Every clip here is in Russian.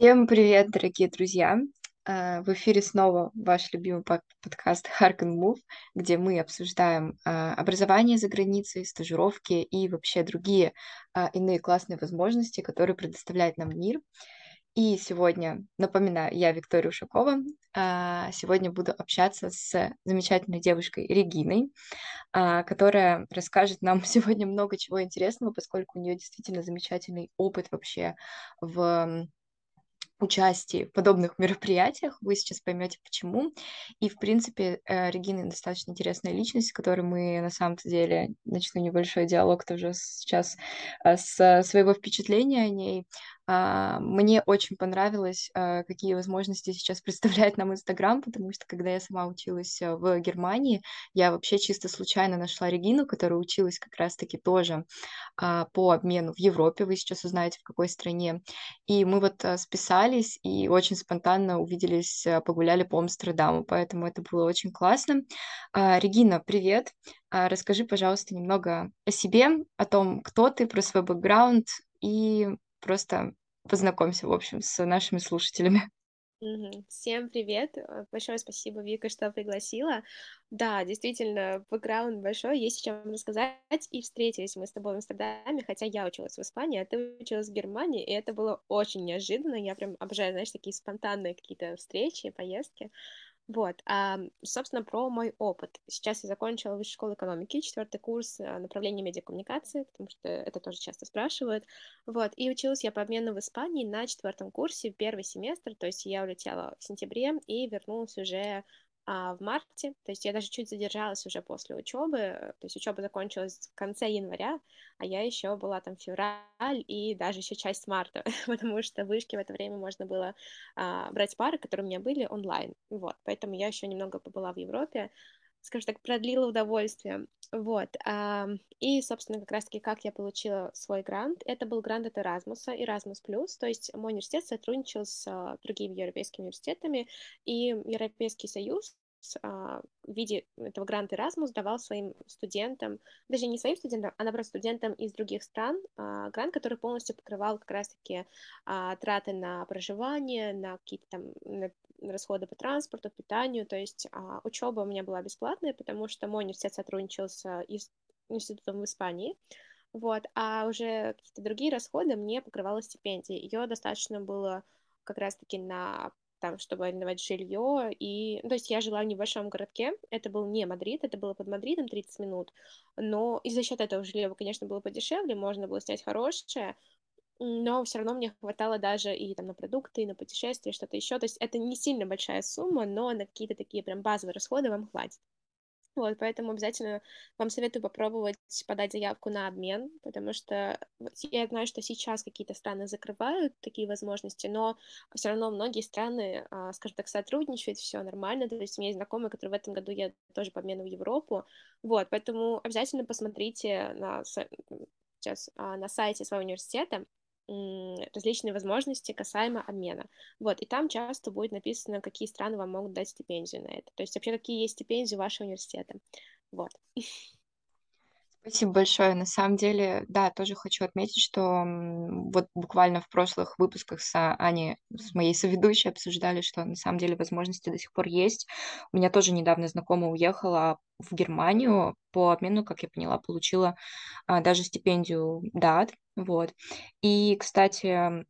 Всем привет, дорогие друзья! А, в эфире снова ваш любимый под- подкаст Hark Move, где мы обсуждаем а, образование за границей, стажировки и вообще другие а, иные классные возможности, которые предоставляет нам мир. И сегодня, напоминаю, я Виктория Ушакова. Сегодня буду общаться с замечательной девушкой Региной, которая расскажет нам сегодня много чего интересного, поскольку у нее действительно замечательный опыт вообще в участии в подобных мероприятиях. Вы сейчас поймете, почему. И, в принципе, э, Регина достаточно интересная личность, с которой мы, на самом-то деле, начну небольшой диалог тоже сейчас э, с своего впечатления о ней. А, мне очень понравилось, а, какие возможности сейчас представляет нам Инстаграм, потому что когда я сама училась э, в Германии, я вообще чисто случайно нашла Регину, которая училась как раз-таки тоже а, по обмену в Европе. Вы сейчас узнаете, в какой стране. И мы вот э, списались и очень спонтанно увиделись, э, погуляли по Амстердаму, поэтому это было очень классно. Регина, привет! Расскажи, пожалуйста, немного о себе, о том, кто ты, про свой бэкграунд и просто познакомься, в общем, с нашими слушателями. Всем привет! Э, Большое спасибо, Вика, что пригласила. Да, действительно, бэкграунд большой, есть чем рассказать. И встретились мы с тобой в Амстердаме, хотя я училась в Испании, а ты училась в Германии, и это было очень неожиданно. Я прям обожаю, знаешь, такие спонтанные какие-то встречи, поездки. Вот, а, собственно, про мой опыт. Сейчас я закончила высшую школу экономики, четвертый курс а, направления медиакоммуникации, потому что это тоже часто спрашивают. Вот, и училась я по обмену в Испании на четвертом курсе, первый семестр, то есть я улетела в сентябре и вернулась уже а, в марте, то есть я даже чуть задержалась уже после учебы, то есть учеба закончилась в конце января, а я еще была там февраль и даже еще часть марта, потому что в вышке в это время можно было а, брать пары, которые у меня были онлайн, вот, поэтому я еще немного побыла в Европе, скажем так, продлила удовольствие. Вот. И, собственно, как раз-таки, как я получила свой грант, это был грант от Erasmus, Erasmus+, то есть мой университет сотрудничал с а, другими европейскими университетами, и Европейский Союз а, в виде этого гранта Erasmus давал своим студентам, даже не своим студентам, а наоборот студентам из других стран, а, грант, который полностью покрывал как раз-таки а, траты на проживание, на какие-то там расходы по транспорту, питанию, то есть учеба у меня была бесплатная, потому что мой университет сотрудничал с институтом в Испании, вот, а уже какие-то другие расходы мне покрывала стипендия. Ее достаточно было как раз-таки на там, чтобы арендовать жилье. И, ну, то есть я жила в небольшом городке, это был не Мадрид, это было под Мадридом 30 минут, но и за счет этого жилье, конечно, было подешевле, можно было снять хорошее, но все равно мне хватало даже и там на продукты, и на путешествия, что-то еще. То есть это не сильно большая сумма, но на какие-то такие прям базовые расходы вам хватит. Вот, поэтому обязательно вам советую попробовать подать заявку на обмен, потому что я знаю, что сейчас какие-то страны закрывают такие возможности, но все равно многие страны, а, скажем так, сотрудничают, все нормально. То есть у меня есть знакомые, которые в этом году едут тоже по обмену в Европу. Вот, поэтому обязательно посмотрите на, сейчас, а, на сайте своего университета, различные возможности касаемо обмена. Вот, и там часто будет написано, какие страны вам могут дать стипендию на это. То есть вообще какие есть стипендии вашего университета. Вот. Спасибо большое. На самом деле, да, тоже хочу отметить, что вот буквально в прошлых выпусках с Аней, с моей соведущей, обсуждали, что на самом деле возможности до сих пор есть. У меня тоже недавно знакомая уехала в Германию по обмену, как я поняла, получила а, даже стипендию ДАТ, вот. И, кстати,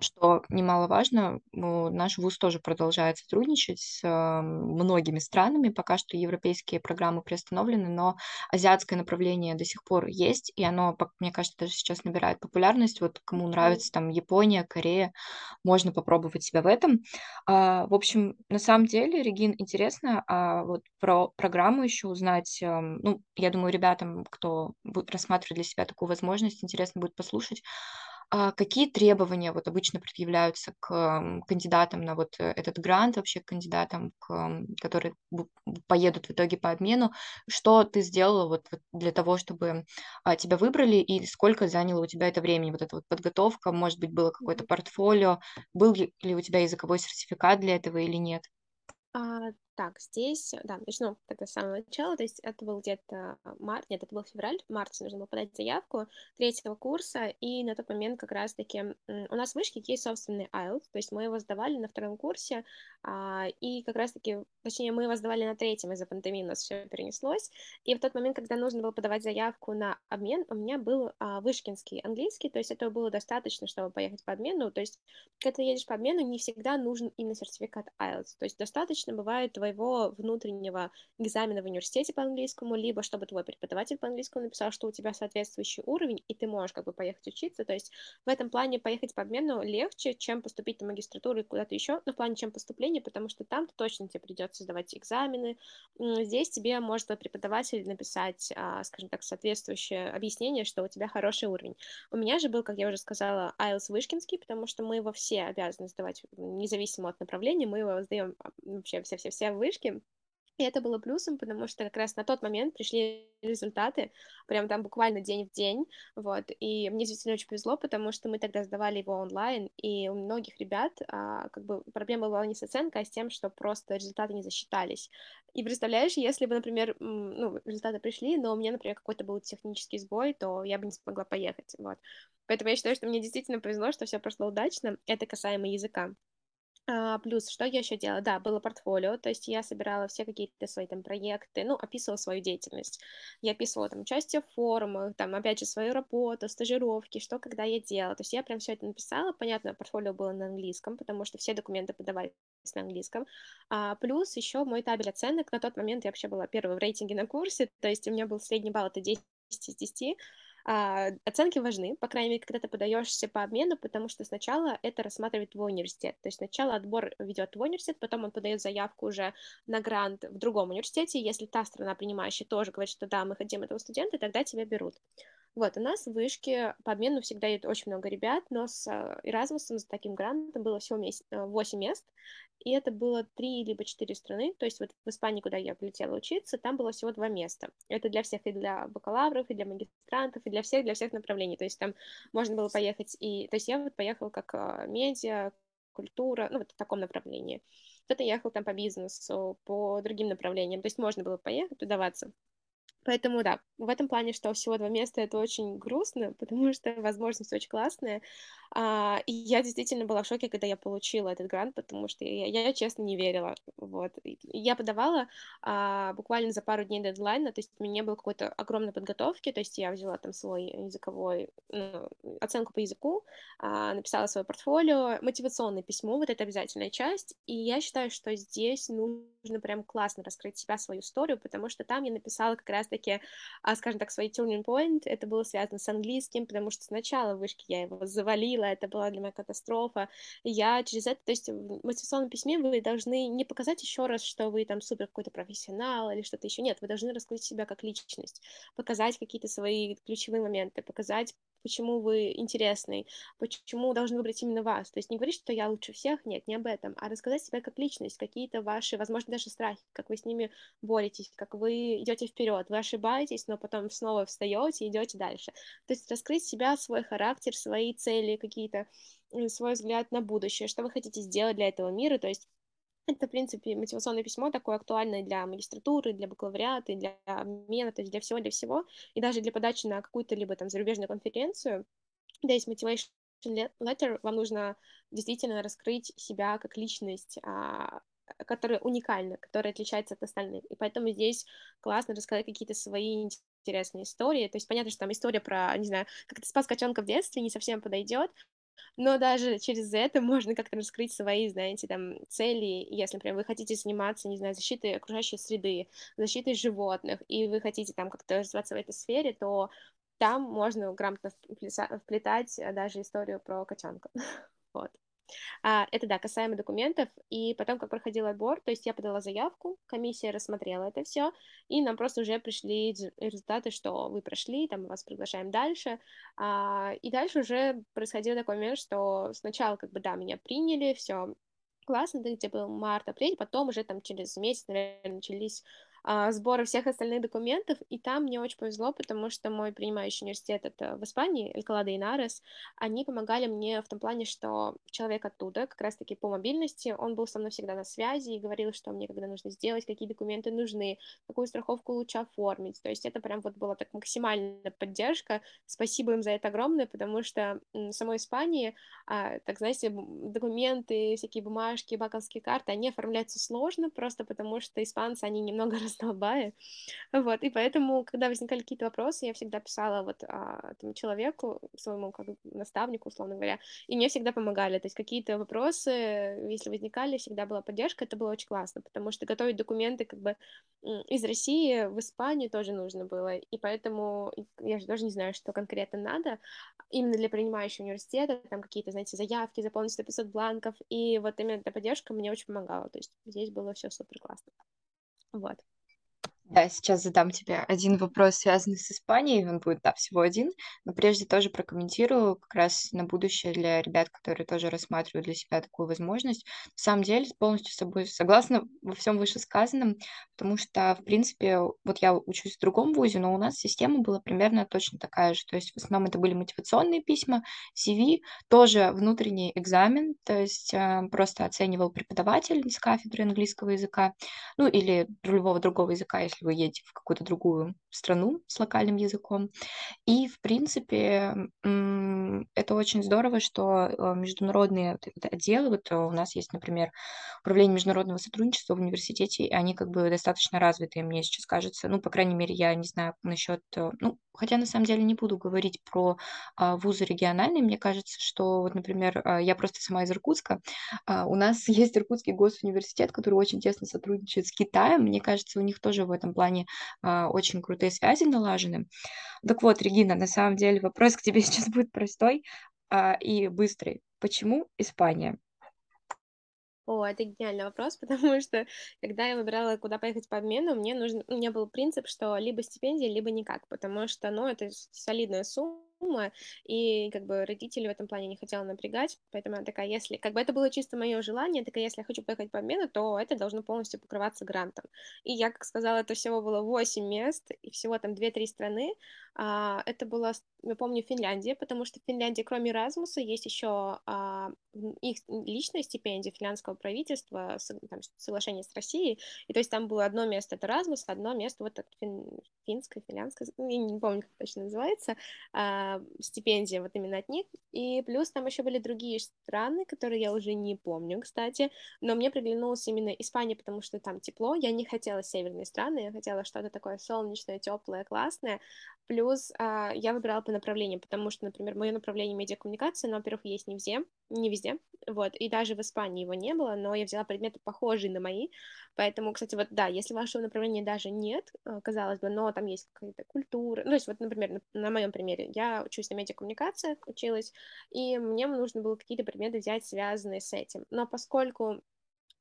что немаловажно, наш ВУЗ тоже продолжает сотрудничать с а, многими странами. Пока что европейские программы приостановлены, но азиатское направление до сих пор есть, и оно, мне кажется, даже сейчас набирает популярность. Вот кому нравится там Япония, Корея, можно попробовать себя в этом. А, в общем, на самом деле, Регин, интересно а вот про программу еще узнать. Ну, я думаю, ребятам, кто будет рассматривать для себя такую возможность, интересно будет послушать. А какие требования вот обычно предъявляются к кандидатам на вот э, этот грант, вообще к кандидатам, к, которые поедут в итоге по обмену? Что ты сделала вот, для того, чтобы а, тебя выбрали, и сколько заняло у тебя это времени, вот эта вот подготовка, может быть, было какое-то портфолио, был ли у тебя языковой сертификат для этого или нет? Так, здесь, да, начну тогда с самого начала, то есть это был где-то март, нет, это был февраль, в марте нужно было подать заявку третьего курса, и на тот момент как раз-таки у нас в вышке есть собственный IELTS, то есть мы его сдавали на втором курсе, а, и как раз-таки, точнее, мы его сдавали на третьем, из-за пандемии у нас все перенеслось, и в тот момент, когда нужно было подавать заявку на обмен, у меня был а, вышкинский английский, то есть этого было достаточно, чтобы поехать по обмену, то есть когда ты едешь по обмену, не всегда нужен именно сертификат IELTS, то есть достаточно бывает твоего твоего внутреннего экзамена в университете по английскому, либо чтобы твой преподаватель по английскому написал, что у тебя соответствующий уровень, и ты можешь как бы поехать учиться. То есть в этом плане поехать по обмену легче, чем поступить на магистратуру и куда-то еще, но в плане чем поступления, потому что там точно тебе придется сдавать экзамены. Здесь тебе может преподаватель написать, а, скажем так, соответствующее объяснение, что у тебя хороший уровень. У меня же был, как я уже сказала, IELTS Вышкинский, потому что мы его все обязаны сдавать независимо от направления, мы его сдаем а, вообще все-все-все вышки. И это было плюсом, потому что как раз на тот момент пришли результаты, прям там буквально день в день, вот, и мне действительно очень повезло, потому что мы тогда сдавали его онлайн, и у многих ребят а, как бы проблема была не с оценкой, а с тем, что просто результаты не засчитались. И представляешь, если бы, например, ну, результаты пришли, но у меня, например, какой-то был технический сбой, то я бы не смогла поехать, вот. Поэтому я считаю, что мне действительно повезло, что все прошло удачно. Это касаемо языка. А, плюс, что я еще делала? Да, было портфолио, то есть я собирала все какие-то свои там проекты, ну, описывала свою деятельность. Я описывала там участие в форумах, там, опять же, свою работу, стажировки, что когда я делала. То есть я прям все это написала. Понятно, портфолио было на английском, потому что все документы подавались на английском. А, плюс еще мой табель оценок. На тот момент я вообще была первой в рейтинге на курсе, то есть у меня был средний балл это 10 из 10, а, оценки важны, по крайней мере, когда ты подаешься по обмену, потому что сначала это рассматривает твой университет. То есть сначала отбор ведет твой университет, потом он подает заявку уже на грант в другом университете. Если та страна принимающая тоже говорит, что да, мы хотим этого студента, тогда тебя берут. Вот, у нас в вышке по обмену всегда идет очень много ребят, но с Erasmus, с таким грантом было всего 8 мест, и это было 3 либо 4 страны, то есть вот в Испании, куда я полетела учиться, там было всего 2 места. Это для всех, и для бакалавров, и для магистрантов, и для всех, для всех направлений, то есть там можно было поехать, и, то есть я вот поехала как а, медиа, культура, ну вот в таком направлении. Кто-то ехал там по бизнесу, по другим направлениям, то есть можно было поехать, подаваться. Поэтому да, в этом плане, что всего два места, это очень грустно, потому что возможность очень классная. А, и я действительно была в шоке, когда я получила этот грант, потому что я, я честно не верила. Вот. Я подавала а, буквально за пару дней дедлайна, то есть у меня не было какой-то огромной подготовки, то есть я взяла там свой языковой, ну, оценку по языку, а, написала свое портфолио, мотивационное письмо, вот это обязательная часть, и я считаю, что здесь нужно прям классно раскрыть себя, свою историю, потому что там я написала как раз-таки, а, скажем так, свой turning point, это было связано с английским, потому что сначала в вышке я его завалила, это была для меня катастрофа. Я через это, то есть в мотивационном письме вы должны не показать еще раз, что вы там супер какой-то профессионал или что-то еще. Нет, вы должны раскрыть себя как личность, показать какие-то свои ключевые моменты, показать почему вы интересный, почему должны выбрать именно вас. То есть не говорить, что я лучше всех, нет, не об этом, а рассказать себя как личность, какие-то ваши, возможно, даже страхи, как вы с ними боретесь, как вы идете вперед, вы ошибаетесь, но потом снова встаете и идете дальше. То есть раскрыть себя, свой характер, свои цели какие-то, свой взгляд на будущее, что вы хотите сделать для этого мира, то есть это, в принципе, мотивационное письмо такое актуальное для магистратуры, для бакалавриата, для обмена, то есть для всего, для всего. И даже для подачи на какую-то либо там зарубежную конференцию, да, есть motivation letter, вам нужно действительно раскрыть себя как личность, а, которая уникальна, которая отличается от остальных. И поэтому здесь классно рассказать какие-то свои интересные истории. То есть понятно, что там история про, не знаю, как ты спас котенка в детстве, не совсем подойдет, но даже через это можно как-то раскрыть свои, знаете, там, цели, если, например, вы хотите заниматься, не знаю, защитой окружающей среды, защитой животных, и вы хотите там как-то развиваться в этой сфере, то там можно грамотно вплетать даже историю про котенка. Вот. А, это да, касаемо документов. И потом, как проходил отбор, то есть я подала заявку, комиссия рассмотрела это все, и нам просто уже пришли результаты, что вы прошли, там вас приглашаем дальше. А, и дальше уже происходил такой момент, что сначала, как бы, да, меня приняли, все классно, да, где был март, апрель, потом уже там через месяц, наверное, начались сбора всех остальных документов, и там мне очень повезло, потому что мой принимающий университет это в Испании, Элькалада и Нарес, они помогали мне в том плане, что человек оттуда, как раз-таки по мобильности, он был со мной всегда на связи и говорил, что мне когда нужно сделать, какие документы нужны, какую страховку лучше оформить. То есть это прям вот была так максимальная поддержка. Спасибо им за это огромное, потому что в самой Испании, а, так знаете, документы, всякие бумажки, банковские карты, они оформляются сложно, просто потому что испанцы, они немного раздолбая. Вот, и поэтому, когда возникали какие-то вопросы, я всегда писала вот а, человеку, своему как наставнику, условно говоря, и мне всегда помогали. То есть какие-то вопросы, если возникали, всегда была поддержка, это было очень классно, потому что готовить документы как бы из России в Испанию тоже нужно было, и поэтому я же даже не знаю, что конкретно надо, именно для принимающего университета, там какие-то, знаете, заявки, заполнить 100-500 бланков, и вот именно эта поддержка мне очень помогала, то есть здесь было все супер классно. Вот. Да, сейчас задам тебе один вопрос, связанный с Испанией. Он будет, да, всего один. Но прежде тоже прокомментирую как раз на будущее для ребят, которые тоже рассматривают для себя такую возможность. На самом деле, полностью с тобой согласна во всем вышесказанном, потому что, в принципе, вот я учусь в другом вузе, но у нас система была примерно точно такая же. То есть в основном это были мотивационные письма, CV, тоже внутренний экзамен, то есть э, просто оценивал преподаватель с кафедры английского языка, ну или любого другого языка, если если вы едете в какую-то другую страну с локальным языком. И, в принципе, это очень здорово, что э, международные отделы, вот у нас есть, например, управление международного сотрудничества в университете, и они как бы достаточно развитые, мне сейчас кажется. Ну, по крайней мере, я не знаю насчет, э, ну, хотя на самом деле не буду говорить про а, вузы региональные, мне кажется, что вот, например, я просто сама из Иркутска, а, у нас есть Иркутский госуниверситет, который очень тесно сотрудничает с Китаем, мне кажется, у них тоже в этом плане а, очень крутые связи налажены. Так вот, Регина, на самом деле вопрос к тебе сейчас будет простой а, и быстрый. Почему Испания? О, это гениальный вопрос, потому что когда я выбирала, куда поехать по обмену, мне нужен, у меня был принцип, что либо стипендия, либо никак, потому что, ну, это солидная сумма, и как бы родители в этом плане не хотела напрягать, поэтому я такая, если, как бы это было чисто мое желание, такая, если я хочу поехать по обмену, то это должно полностью покрываться грантом. И я, как сказала, это всего было 8 мест, и всего там 2-3 страны, а, это было, я помню, Финляндия, потому что в Финляндии, кроме Erasmus, есть еще а, их личная стипендия финляндского правительства, там, соглашение с Россией, и то есть там было одно место это Erasmus, одно место вот фин, финское, финляндское, я не помню, как точно называется, а, стипендия вот именно от них, и плюс там еще были другие страны, которые я уже не помню, кстати, но мне приглянулась именно Испания, потому что там тепло, я не хотела северные страны, я хотела что-то такое солнечное, теплое, классное, Плюс а, я выбирала по направлениям, потому что, например, мое направление медиакоммуникация, оно, во-первых, есть не везде, не везде, вот, и даже в Испании его не было, но я взяла предметы похожие на мои, поэтому, кстати, вот, да, если вашего направления даже нет, а, казалось бы, но там есть какая-то культура, ну, то есть, вот, например, на, на моем примере, я учусь на медиакоммуникациях, училась, и мне нужно было какие-то предметы взять, связанные с этим, но поскольку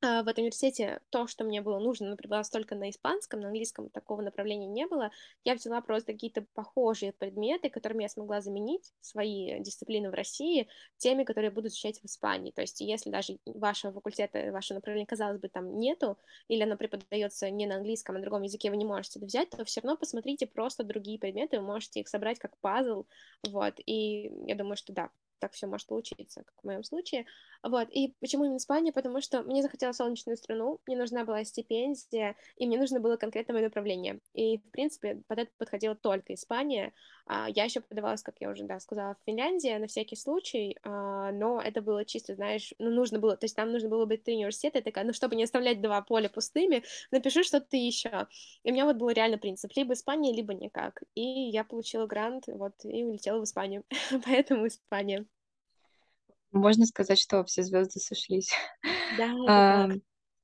в этом университете то, что мне было нужно, например, только на испанском, на английском такого направления не было. Я взяла просто какие-то похожие предметы, которыми я смогла заменить свои дисциплины в России теми, которые буду изучать в Испании. То есть, если даже вашего факультета, вашего направления, казалось бы, там нету, или оно преподается не на английском, а на другом языке, вы не можете это взять, то все равно посмотрите просто другие предметы, вы можете их собрать как пазл, вот, и я думаю, что да, так все может получиться, как в моем случае. Вот. И почему именно Испания? Потому что мне захотелось солнечную страну, мне нужна была стипендия, и мне нужно было конкретное мое направление. И, в принципе, под это подходила только Испания. А, я еще подавалась, как я уже да, сказала, в Финляндии на всякий случай, а, но это было чисто, знаешь, ну, нужно было, то есть там нужно было быть три университета, и такая, ну, чтобы не оставлять два поля пустыми, напиши что-то еще. И у меня вот был реально принцип, либо Испания, либо никак. И я получила грант, вот, и улетела в Испанию. Поэтому Испания. Можно сказать, что все звезды сошлись. Да, так.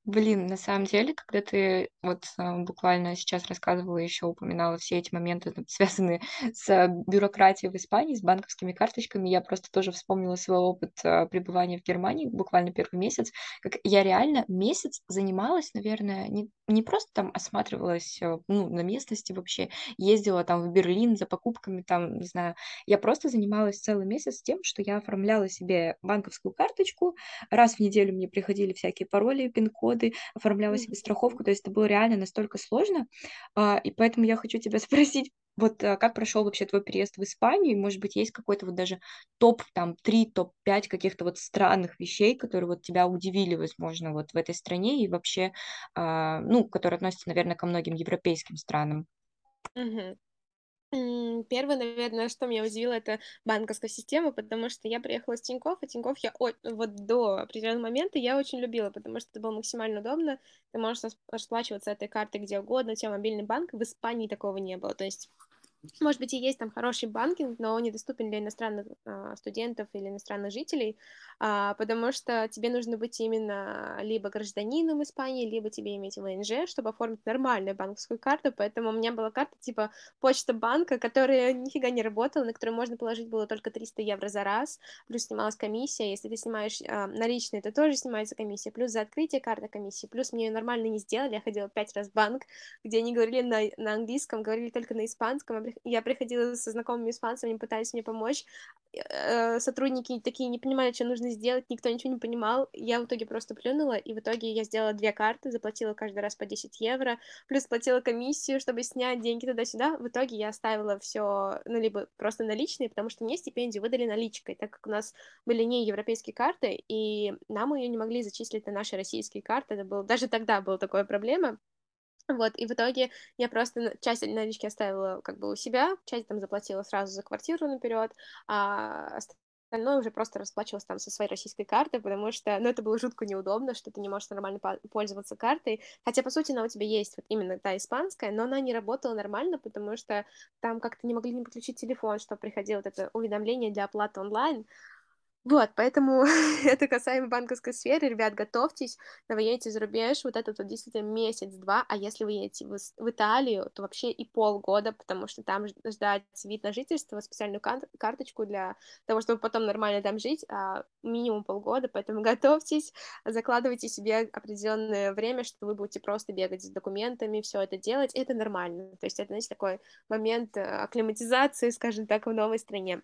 Блин, на самом деле, когда ты вот а, буквально сейчас рассказывала, еще упоминала все эти моменты, связанные с бюрократией в Испании, с банковскими карточками, я просто тоже вспомнила свой опыт а, пребывания в Германии, буквально первый месяц, как я реально месяц занималась, наверное, не, не просто там осматривалась ну, на местности вообще, ездила там в Берлин за покупками, там, не знаю, я просто занималась целый месяц тем, что я оформляла себе банковскую карточку, раз в неделю мне приходили всякие пароли, пин-коды, расходы, оформляла себе страховку, то есть это было реально настолько сложно, а, и поэтому я хочу тебя спросить, вот э, как прошел вообще твой переезд в Испанию? Может быть, есть какой-то вот даже топ там 3, топ 5 каких-то вот странных вещей, которые вот тебя удивили, возможно, вот в этой стране и вообще, а, ну, которые относятся, наверное, ко многим европейским странам? Мгм. Первое, наверное, что меня удивило, это банковская система, потому что я приехала с Тинькофф, и Тинькофф я о- вот до определенного момента я очень любила, потому что это было максимально удобно. Ты можешь рас- расплачиваться этой картой где угодно, у тебя мобильный банк. В Испании такого не было. То есть может быть, и есть там хороший банкинг, но он недоступен для иностранных а, студентов или иностранных жителей, а, потому что тебе нужно быть именно либо гражданином Испании, либо тебе иметь ВНЖ, чтобы оформить нормальную банковскую карту, поэтому у меня была карта типа почта банка, которая нифига не работала, на которую можно положить было только 300 евро за раз, плюс снималась комиссия, если ты снимаешь а, наличные, то тоже снимается комиссия, плюс за открытие карты комиссия, плюс мне ее нормально не сделали, я ходила пять раз в банк, где они говорили на, на английском, говорили только на испанском, а я приходила со знакомыми испанцами, они пытались мне помочь, э, сотрудники такие не понимали, что нужно сделать, никто ничего не понимал, я в итоге просто плюнула, и в итоге я сделала две карты, заплатила каждый раз по 10 евро, плюс платила комиссию, чтобы снять деньги туда-сюда, в итоге я оставила все, ну, либо просто наличные, потому что мне стипендию выдали наличкой, так как у нас были не европейские карты, и нам ее не могли зачислить на наши российские карты, это было, даже тогда была такая проблема, вот, и в итоге я просто часть налички оставила как бы у себя, часть там заплатила сразу за квартиру наперед, а остальное уже просто расплачивалась там со своей российской карты, потому что, ну, это было жутко неудобно, что ты не можешь нормально пользоваться картой, хотя, по сути, она у тебя есть, вот именно та испанская, но она не работала нормально, потому что там как-то не могли не подключить телефон, что приходило вот это уведомление для оплаты онлайн, вот, поэтому это касаемо банковской сферы. Ребят, готовьтесь, когда вы едете за рубеж, вот этот вот действительно месяц-два, а если вы едете в, в Италию, то вообще и полгода, потому что там ждать вид на жительство, специальную кар- карточку для того, чтобы потом нормально там жить, а минимум полгода, поэтому готовьтесь, закладывайте себе определенное время, что вы будете просто бегать с документами, все это делать, это нормально, то есть это, знаете, такой момент э, акклиматизации, скажем так, в новой стране.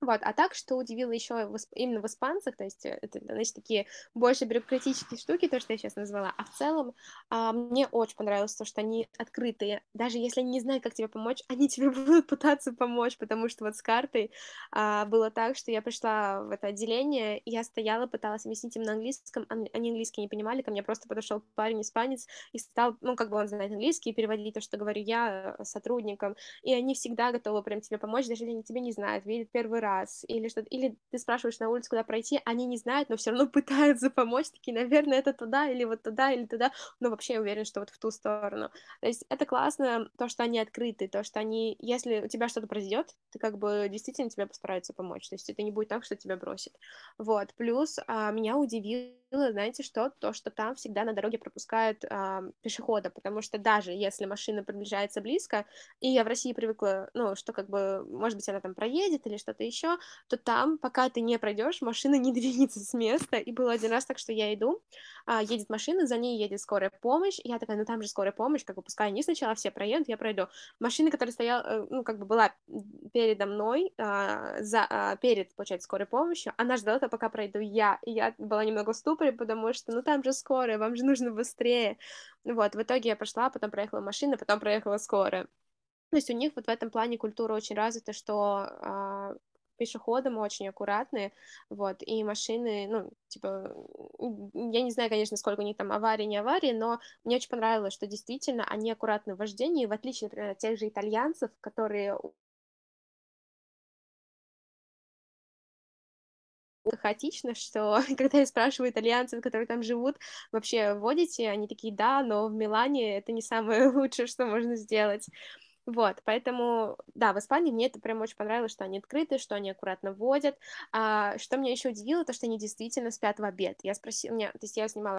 Вот, а так, что удивило еще именно в испанцах, то есть э, это, значит, такие больше бюрократические штуки, то, что я сейчас назвала, а в целом а, мне очень понравилось то, что они открытые, даже если они не знают, как тебе помочь, они тебе будут пытаться помочь, потому что вот с картой а, было так, что я пришла в это отделение, я стояла, пыталась объяснить им на английском, они английский не понимали, ко мне просто подошел парень испанец и стал, ну, как бы он знает английский, переводить то, что говорю я э, сотрудникам, и они всегда готовы прям тебе помочь, даже если они тебя не знают, видят первый раз, раз, или что-то, или ты спрашиваешь на улице, куда пройти, они не знают, но все равно пытаются помочь, такие, наверное, это туда, или вот туда, или туда, но вообще я уверена, что вот в ту сторону. То есть это классно, то, что они открыты, то, что они, если у тебя что-то произойдет, ты как бы действительно тебе постараются помочь, то есть это не будет так, что тебя бросит. Вот, плюс а, меня удивило, знаете что, то, что там всегда на дороге пропускают а, пешехода, потому что даже если машина приближается близко, и я в России привыкла, ну, что как бы, может быть, она там проедет или что-то еще, то там, пока ты не пройдешь, машина не двинется с места. И было один раз так, что я иду, а, едет машина, за ней едет скорая помощь. Я такая, ну там же скорая помощь, как бы пускай они сначала все проедут, я пройду. Машина, которая стояла, э, ну, как бы была передо мной, а, за, а, перед, получается, скорой помощью, она ждала, пока пройду я. И я была немного в ступоре, потому что, ну, там же скорая, вам же нужно быстрее. Вот, в итоге я пошла, потом проехала машина, потом проехала скорая. То есть у них вот в этом плане культура очень развита, что пешеходам очень аккуратные, вот, и машины, ну, типа, я не знаю, конечно, сколько у них там аварий, не аварий, но мне очень понравилось, что действительно они аккуратны в вождении, в отличие, например, от тех же итальянцев, которые хаотично, что когда я спрашиваю итальянцев, которые там живут, вообще водите, они такие, да, но в Милане это не самое лучшее, что можно сделать. Вот, поэтому, да, в Испании мне это прям очень понравилось, что они открыты, что они аккуратно водят. А, что меня еще удивило, то, что они действительно спят в обед. Я спросила, меня, то есть я снимала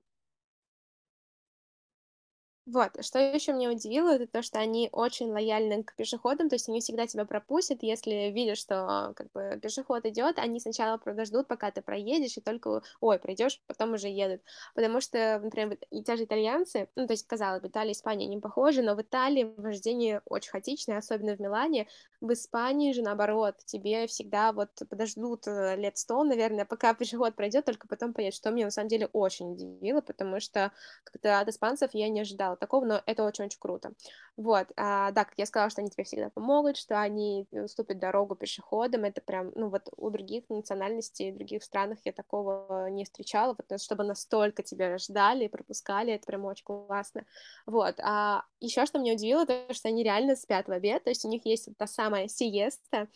Вот, что еще меня удивило, это то, что они очень лояльны к пешеходам, то есть они всегда тебя пропустят, если видят, что как бы пешеход идет, они сначала подождут, пока ты проедешь, и только, ой, пройдешь, потом уже едут. Потому что, например, и те же итальянцы, ну, то есть, казалось бы, Италия и Испания не похожи, но в Италии вождение очень хаотичное, особенно в Милане. В Испании же наоборот, тебе всегда вот подождут э, лет сто, наверное, пока пешеход пройдет, только потом поедет, что меня на самом деле очень удивило, потому что как-то от испанцев я не ожидала такого, но это очень-очень круто. Вот, а, да, как я сказала, что они тебе всегда помогут, что они уступят дорогу пешеходам, это прям, ну вот у других национальностей, в других странах я такого не встречала, вот, чтобы настолько тебя ждали и пропускали, это прям очень классно. Вот, а еще что меня удивило, то, что они реально спят в обед, то есть у них есть вот та самая сиеста,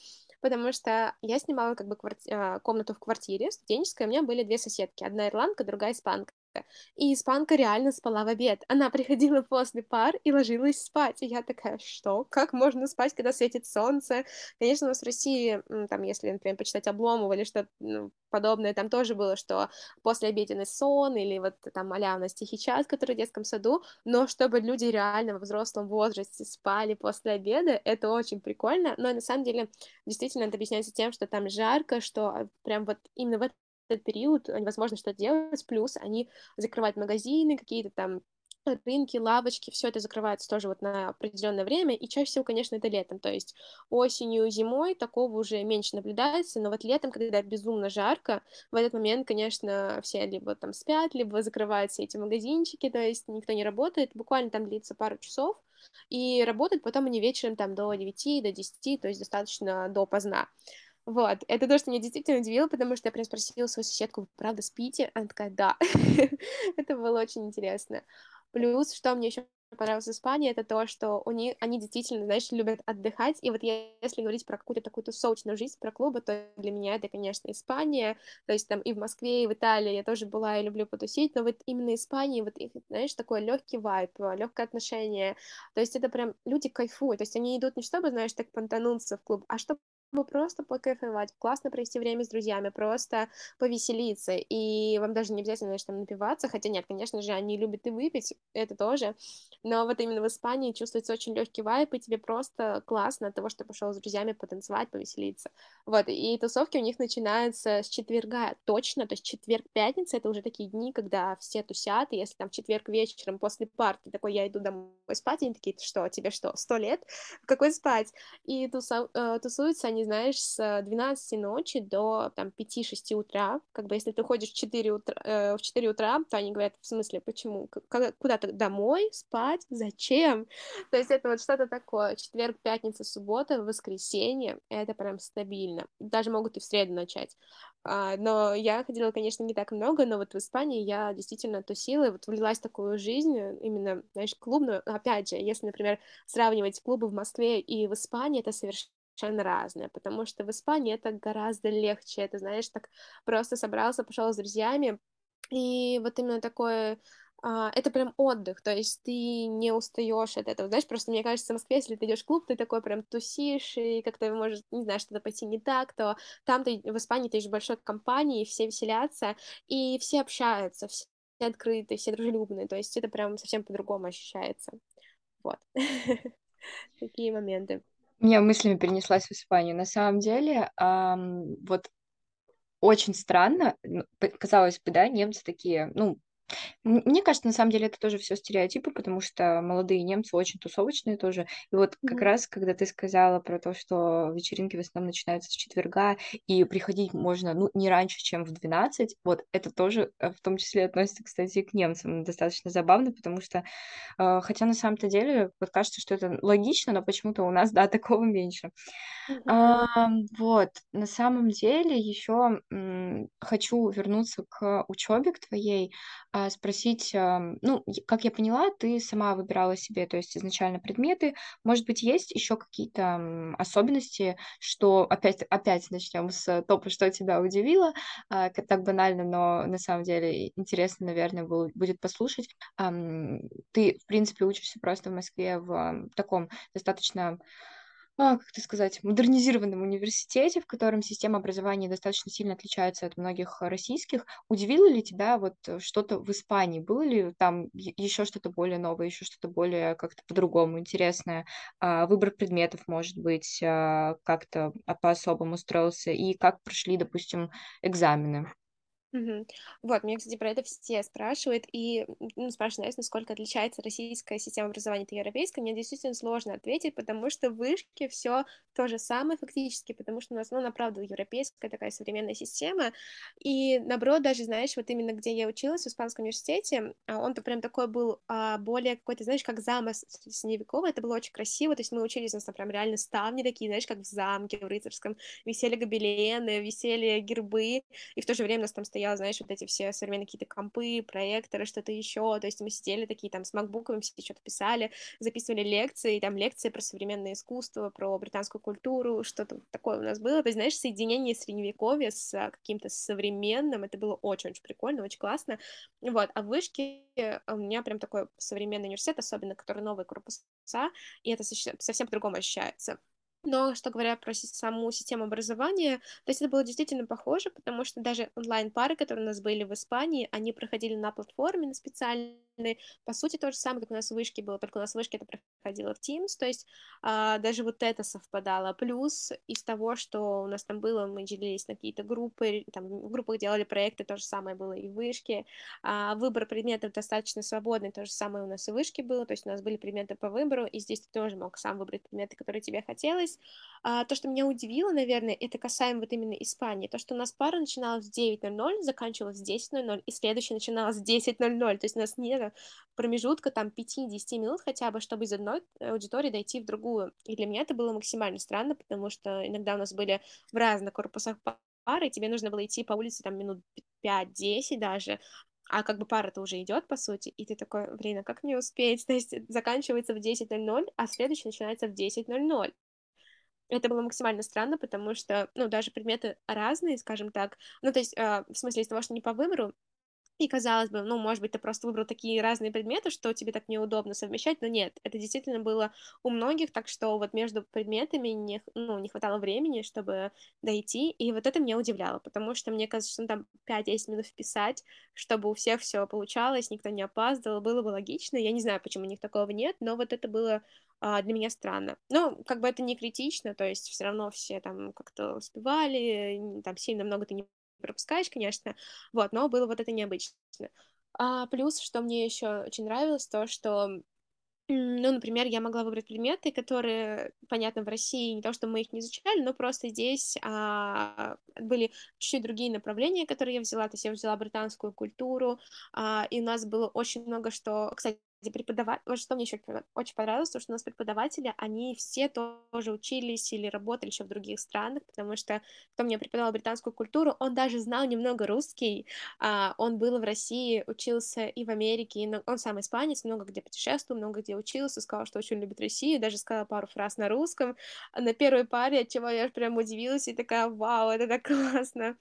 потому что я снимала как бы кварти... А, комнату в квартире студенческой, у меня были две соседки, одна ирландка, другая испанка. И испанка реально спала в обед. Она приходила после пар и ложилась спать. И я такая, что? Как можно спать, когда светит солнце? Конечно, у нас в России, там, если, например, почитать Обломова или что-то ну, подобное, там тоже было, что после обеденный сон или вот там а у нас тихий час, который в детском саду, но чтобы люди реально во взрослом возрасте спали после обеда, это очень прикольно, но на самом деле действительно это объясняется тем, что там жарко, что прям вот именно в этот этот период невозможно что-то делать, плюс они закрывают магазины, какие-то там рынки, лавочки, все это закрывается тоже вот на определенное время, и чаще всего, конечно, это летом, то есть осенью, зимой такого уже меньше наблюдается, но вот летом, когда безумно жарко, в этот момент, конечно, все либо там спят, либо закрывают все эти магазинчики, то есть никто не работает, буквально там длится пару часов, и работают потом они вечером там до 9, до 10, то есть достаточно до поздна. Вот, это то, что меня действительно удивило, потому что я прям спросила свою соседку, вы правда спите? Она такая, да. это было очень интересно. Плюс, что мне еще понравилось в Испании, это то, что у них, они действительно, знаешь, любят отдыхать, и вот если говорить про какую-то такую тусовочную жизнь, про клубы, то для меня это, конечно, Испания, то есть там и в Москве, и в Италии я тоже была и люблю потусить, но вот именно Испания, вот их, знаешь, такой легкий вайп, легкое отношение, то есть это прям люди кайфуют, то есть они идут не чтобы, знаешь, так понтануться в клуб, а чтобы бы просто покайфовать, классно провести время с друзьями, просто повеселиться, и вам даже не обязательно, знаешь, там напиваться, хотя нет, конечно же, они любят и выпить, это тоже, но вот именно в Испании чувствуется очень легкий вайп, и тебе просто классно от того, что пошел с друзьями потанцевать, повеселиться, вот, и тусовки у них начинаются с четверга, точно, то есть четверг-пятница, это уже такие дни, когда все тусят, и если там четверг вечером после парки такой, я иду домой спать, они такие, что, тебе что, сто лет? Какой спать? И туса... Э, тусуются они знаешь, с 12 ночи до там 5-6 утра. Как бы если ты ходишь в 4 утра, э, в 4 утра, то они говорят, в смысле, почему? Куда-то домой, спать? Зачем? То есть это вот что-то такое. Четверг, пятница, суббота, воскресенье. Это прям стабильно. Даже могут и в среду начать. А, но я ходила, конечно, не так много, но вот в Испании я действительно тусила, и вот влилась в такую жизнь, именно, знаешь, клубную. Опять же, если, например, сравнивать клубы в Москве и в Испании, это совершенно совершенно разное, потому что в Испании это гораздо легче, это, знаешь, так просто собрался, пошел с друзьями, и вот именно такое это прям отдых, то есть ты не устаешь от этого, знаешь, просто мне кажется, в Москве, если ты идешь в клуб, ты такой прям тусишь, и как-то может, не знаю, что-то пойти не так, то там ты в Испании ты же в большой компании, все веселятся, и все общаются, все открыты, все дружелюбные, то есть это прям совсем по-другому ощущается, вот, такие моменты. Я мыслями перенеслась в Испанию. На самом деле, вот очень странно, ну, казалось бы, да, немцы такие, ну, мне кажется, на самом деле это тоже все стереотипы, потому что молодые немцы очень тусовочные тоже. И вот как mm-hmm. раз, когда ты сказала про то, что вечеринки в основном начинаются с четверга, и приходить можно, ну, не раньше, чем в 12, вот это тоже э, в том числе относится, кстати, к немцам. Достаточно забавно, потому что, э, хотя на самом-то деле, вот кажется, что это логично, но почему-то у нас, да, такого меньше. Mm-hmm. А, вот, на самом деле еще хочу вернуться к учебе к твоей а, спросить, ну, как я поняла, ты сама выбирала себе, то есть изначально предметы. Может быть, есть еще какие-то особенности, что опять, опять начнем с топа, что тебя удивило, а, так банально, но на самом деле интересно, наверное, будет послушать. Ты, в принципе, учишься просто в Москве в таком достаточно а, как это сказать, модернизированном университете, в котором система образования достаточно сильно отличается от многих российских. Удивило ли тебя вот что-то в Испании? Было ли там еще что-то более новое, еще что-то более как-то по-другому интересное? А, выбор предметов, может быть, а, как-то по-особому строился? И как прошли, допустим, экзамены? Мгм. Вот, меня, кстати, про это все спрашивают, и, ну, спрашивают, насколько отличается российская система образования от европейской. Мне действительно сложно ответить, потому что в вышке все то же самое фактически, потому что у нас, ну, она, правда, европейская такая современная система, и, наоборот, даже, знаешь, вот именно где я училась, в Испанском университете, а, он-то прям такой был а, более какой-то, знаешь, как замок средневековый, это было очень красиво, то есть мы учились, у нас там прям реально ставни такие, знаешь, как в замке, в рыцарском, висели гобелены, висели гербы, и в то же время у нас там стояли стоял, знаешь, вот эти все современные какие-то компы, проекторы, что-то еще, то есть мы сидели такие там с макбуками, все что-то писали, записывали лекции, там лекции про современное искусство, про британскую культуру, что-то такое у нас было, то есть, знаешь, соединение средневековья с а, каким-то современным, это было очень-очень прикольно, очень классно, вот, а в вышке у меня прям такой современный университет, особенно который новые корпуса, и это совсем по-другому ощущается. Но что говоря про саму систему образования, то есть это было действительно похоже, потому что даже онлайн-пары, которые у нас были в Испании, они проходили на платформе, на специальной, по сути, то же самое, как у нас в вышке было, только у нас в вышке это проходило в Teams, то есть а, даже вот это совпадало. Плюс из того, что у нас там было, мы делились на какие-то группы, там в группах делали проекты, то же самое было и в вышке. А, выбор предметов достаточно свободный, то же самое у нас и в вышке было, то есть у нас были предметы по выбору, и здесь ты тоже мог сам выбрать предметы, которые тебе хотелось. А, то, что меня удивило, наверное, это касаемо вот именно Испании, то, что у нас пара начиналась в 9.00, заканчивалась в 10.00, и следующая начиналась в 10.00, то есть у нас нет промежутка там 5-10 минут хотя бы, чтобы из одной аудитории дойти в другую. И для меня это было максимально странно, потому что иногда у нас были в разных корпусах пары, и тебе нужно было идти по улице там минут 5-10 даже, а как бы пара-то уже идет, по сути, и ты такой, блин, а как мне успеть? То есть заканчивается в 10.00, а следующий начинается в 10.00 это было максимально странно, потому что, ну, даже предметы разные, скажем так, ну, то есть, э, в смысле из того, что не по выбору, и казалось бы, ну, может быть, ты просто выбрал такие разные предметы, что тебе так неудобно совмещать, но нет, это действительно было у многих, так что вот между предметами не, ну, не хватало времени, чтобы дойти, и вот это меня удивляло, потому что мне кажется, что ну, там 5-10 минут вписать, чтобы у всех все получалось, никто не опаздывал, было бы логично, я не знаю, почему у них такого нет, но вот это было а, для меня странно. Ну, как бы это не критично, то есть все равно все там как-то успевали, там сильно много ты не пропускаешь, конечно, вот, но было вот это необычно. А, плюс, что мне еще очень нравилось, то, что ну, например, я могла выбрать предметы, которые, понятно, в России не то, что мы их не изучали, но просто здесь а, были чуть-чуть другие направления, которые я взяла. То есть я взяла британскую культуру, а, и у нас было очень много что... Кстати, где преподаватель, вот что мне еще очень понравилось, то, что у нас преподаватели, они все тоже учились или работали еще в других странах, потому что кто мне преподавал британскую культуру, он даже знал немного русский, а, он был в России, учился и в Америке, и он сам испанец, много где путешествовал, много где учился, сказал, что очень любит Россию, даже сказал пару фраз на русском. На первой паре, от чего я прям удивилась и такая, вау, это так классно,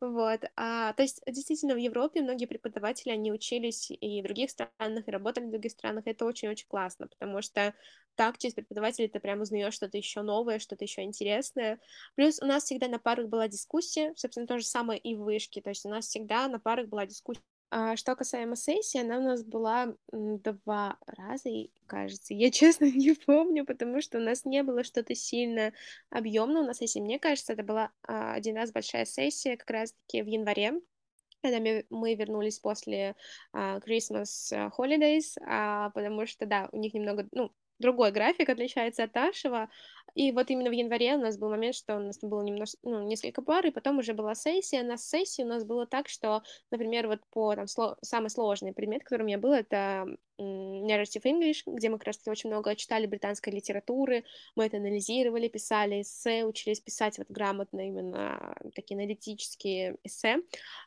вот, а, то есть действительно в Европе многие преподаватели, они учились и в других странах, и работали других странах, это очень-очень классно, потому что так через преподавателя ты прям узнаешь что-то еще новое, что-то еще интересное. Плюс у нас всегда на парах была дискуссия, собственно, то же самое и в вышке, то есть у нас всегда на парах была дискуссия. А что касаемо сессии, она у нас была два раза, кажется. Я честно не помню, потому что у нас не было что-то сильно объемное на сессии. Мне кажется, это была а, один раз большая сессия, как раз-таки в январе когда мы вернулись после uh, Christmas Holidays, uh, потому что, да, у них немного, ну, другой график отличается от нашего, и вот именно в январе у нас был момент, что у нас было немножко, ну, несколько пар, и потом уже была сессия. На сессии у нас было так, что, например, вот по там сло... самый сложный предмет, который у меня был, это narrative English, где мы как раз очень много читали британской литературы, мы это анализировали, писали эссе, учились писать вот грамотно именно такие аналитические эссе,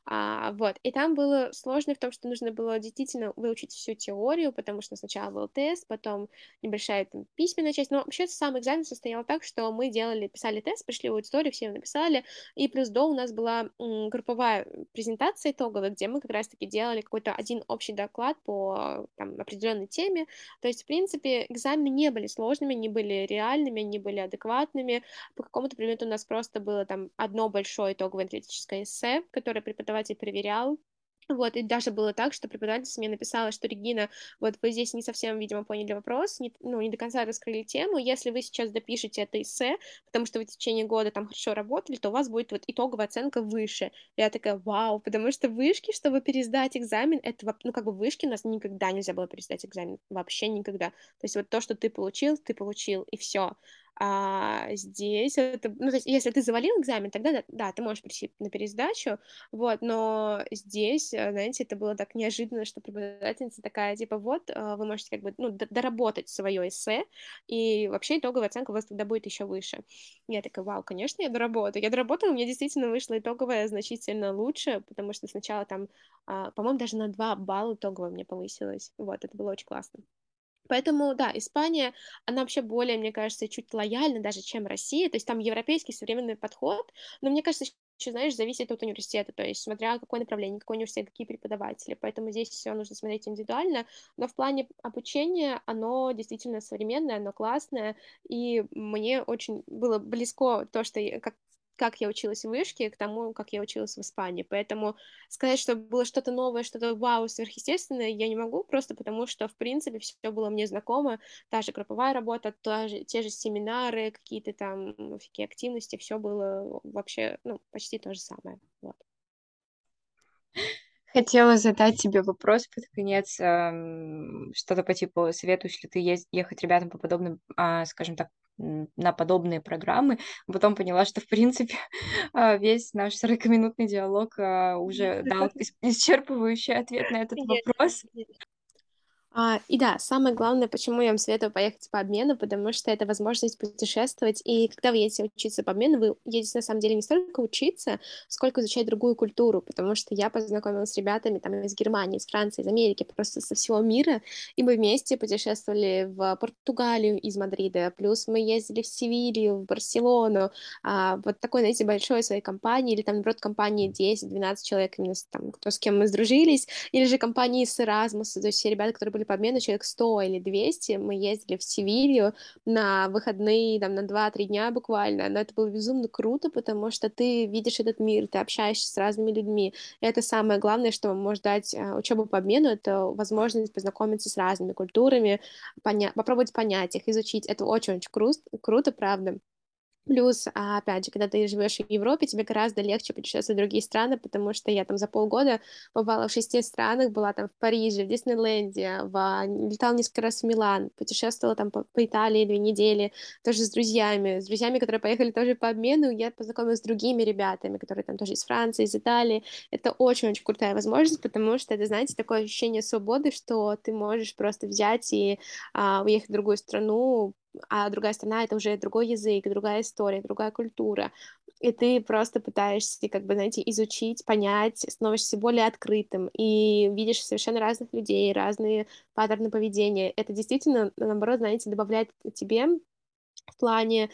а, вот, и там было сложно в том, что нужно было действительно выучить всю теорию, потому что сначала был тест, потом небольшая там письменная часть, но вообще сам экзамен состоял стояло так, что мы делали, писали тест, пришли в аудиторию, все написали, и плюс до у нас была групповая презентация итоговая, где мы как раз-таки делали какой-то один общий доклад по там, определенной теме. То есть, в принципе, экзамены не были сложными, не были реальными, не были адекватными. По какому-то предмету у нас просто было там одно большое итоговое аналитическое эссе, которое преподаватель проверял, вот, и даже было так, что преподавательница мне написала, что Регина, вот вы здесь не совсем, видимо, поняли вопрос, не, ну, не до конца раскрыли тему. Если вы сейчас допишете это эссе, потому что вы в течение года там хорошо работали, то у вас будет вот итоговая оценка выше. Я такая, вау, потому что вышки, чтобы пересдать экзамен, это, ну, как бы вышки у нас никогда нельзя было пересдать экзамен, вообще никогда. То есть вот то, что ты получил, ты получил, и все. А здесь это, ну, то есть, если ты завалил экзамен, тогда да, ты можешь прийти на пересдачу, вот, но здесь, э, знаете, это было так неожиданно, что преподавательница такая, типа, вот, э, вы можете как бы, ну, доработать свое эссе, и вообще итоговая оценка у вас тогда будет еще выше. Я такая, вау, конечно, я доработаю. Я доработала, у меня действительно вышла итоговая значительно лучше, потому что сначала там, а, по-моему, даже на 2 балла итоговая мне повысилась. Вот, это было очень классно. Поэтому, да, Испания, она вообще более, мне кажется, чуть лояльна даже, чем Россия. То есть там европейский современный подход, но мне кажется, еще, знаешь, зависит от университета, то есть смотря какое направление, какой университет, какие преподаватели. Поэтому здесь все нужно смотреть индивидуально. Но в плане обучения оно действительно современное, оно классное. И мне очень было близко то, что как как я училась в вышке, к тому, как я училась в Испании. Поэтому сказать, что было что-то новое, что-то вау, сверхъестественное, я не могу, просто потому что, в принципе, все было мне знакомо. Та же групповая работа, та же, те же семинары, какие-то там всякие активности, все было вообще, ну, почти то же самое. Вот. Хотела задать тебе вопрос под конец, что-то по типу, советуешь ли ты ехать ребятам по подобным, а, скажем так, на подобные программы. Потом поняла, что, в принципе, а, весь наш 40-минутный диалог а, уже дал исчерпывающий ответ на этот вопрос. А, и да, самое главное, почему я вам советую поехать по обмену, потому что это возможность путешествовать, и когда вы едете учиться по обмену, вы едете на самом деле не столько учиться, сколько изучать другую культуру, потому что я познакомилась с ребятами там из Германии, из Франции, из Америки, просто со всего мира, и мы вместе путешествовали в Португалию из Мадрида, плюс мы ездили в Севилью, в Барселону, а, вот такой, знаете, большой своей компании, или там, наоборот, компании 10-12 человек, именно там, кто с кем мы сдружились, или же компании с Erasmus, то есть все ребята, которые были по обмену человек 100 или 200, мы ездили в Севилью на выходные, там, на 2-3 дня буквально, но это было безумно круто, потому что ты видишь этот мир, ты общаешься с разными людьми, это самое главное, что может дать а, учеба по обмену, это возможность познакомиться с разными культурами, поня- попробовать понять их, изучить, это очень-очень кру- круто, правда. Плюс, а, опять же, когда ты живешь в Европе, тебе гораздо легче путешествовать в другие страны, потому что я там за полгода бывала в шести странах, была там в Париже, в Диснейленде, в... летала несколько раз в Милан, путешествовала там по, по Италии две недели, тоже с друзьями, с друзьями, которые поехали тоже по обмену, я познакомилась с другими ребятами, которые там тоже из Франции, из Италии. Это очень-очень крутая возможность, потому что это, знаете, такое ощущение свободы, что ты можешь просто взять и а, уехать в другую страну, а другая страна — это уже другой язык, другая история, другая культура, и ты просто пытаешься, как бы, знаете, изучить, понять, становишься более открытым и видишь совершенно разных людей, разные паттерны поведения. Это действительно, наоборот, знаете, добавляет тебе в плане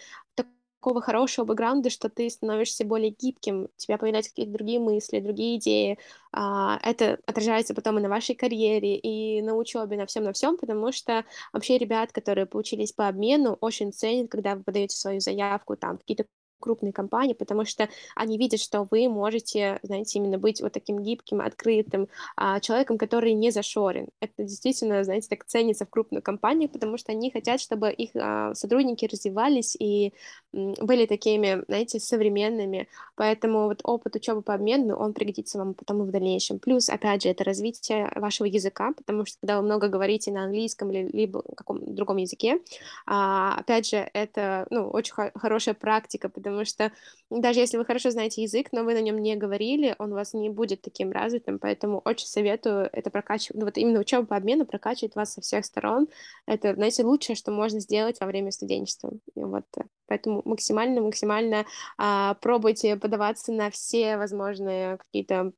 такого хорошего бэкграунда, что ты становишься более гибким, у тебя появляются какие-то другие мысли, другие идеи. А, это отражается потом и на вашей карьере, и на учебе, на всем, на всем, потому что вообще ребят, которые получились по обмену, очень ценят, когда вы подаете свою заявку там какие-то крупные компании, потому что они видят, что вы можете, знаете, именно быть вот таким гибким, открытым а, человеком, который не зашорен. Это действительно, знаете, так ценится в крупных компаниях, потому что они хотят, чтобы их а, сотрудники развивались и м, были такими, знаете, современными. Поэтому вот опыт учебы по обмену, он пригодится вам потом и в дальнейшем. Плюс, опять же, это развитие вашего языка, потому что когда вы много говорите на английском или либо каком другом языке, а, опять же, это, ну, очень хорошая практика, потому потому что даже если вы хорошо знаете язык, но вы на нем не говорили, он у вас не будет таким развитым, поэтому очень советую это прокачивать, ну, вот именно учеба по обмену прокачивает вас со всех сторон. Это, знаете, лучшее, что можно сделать во время студенчества. И вот э, поэтому максимально, максимально а, пробуйте подаваться на все возможные какие-то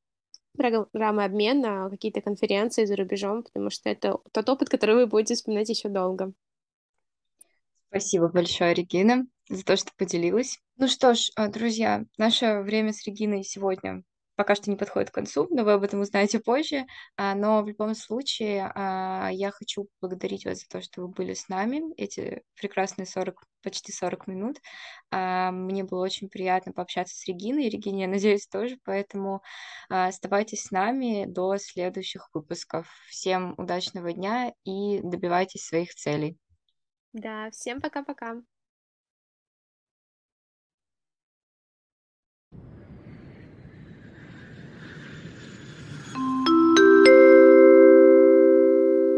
программы обмена, какие-то конференции за рубежом, потому что это тот опыт, который вы будете вспоминать еще долго. Спасибо большое, Регина. За то, что поделилась. Ну что ж, а, друзья, наше время с Региной сегодня пока что не подходит к концу, но вы об этом узнаете позже. А, но в любом случае а, я хочу поблагодарить вас за то, что вы были с нами эти прекрасные 40, почти 40 минут. Мне было очень приятно пообщаться с Региной, и Регине, я надеюсь, тоже, поэтому оставайтесь с нами до следующих выпусков. Всем удачного дня и добивайтесь своих целей. Да, всем пока-пока.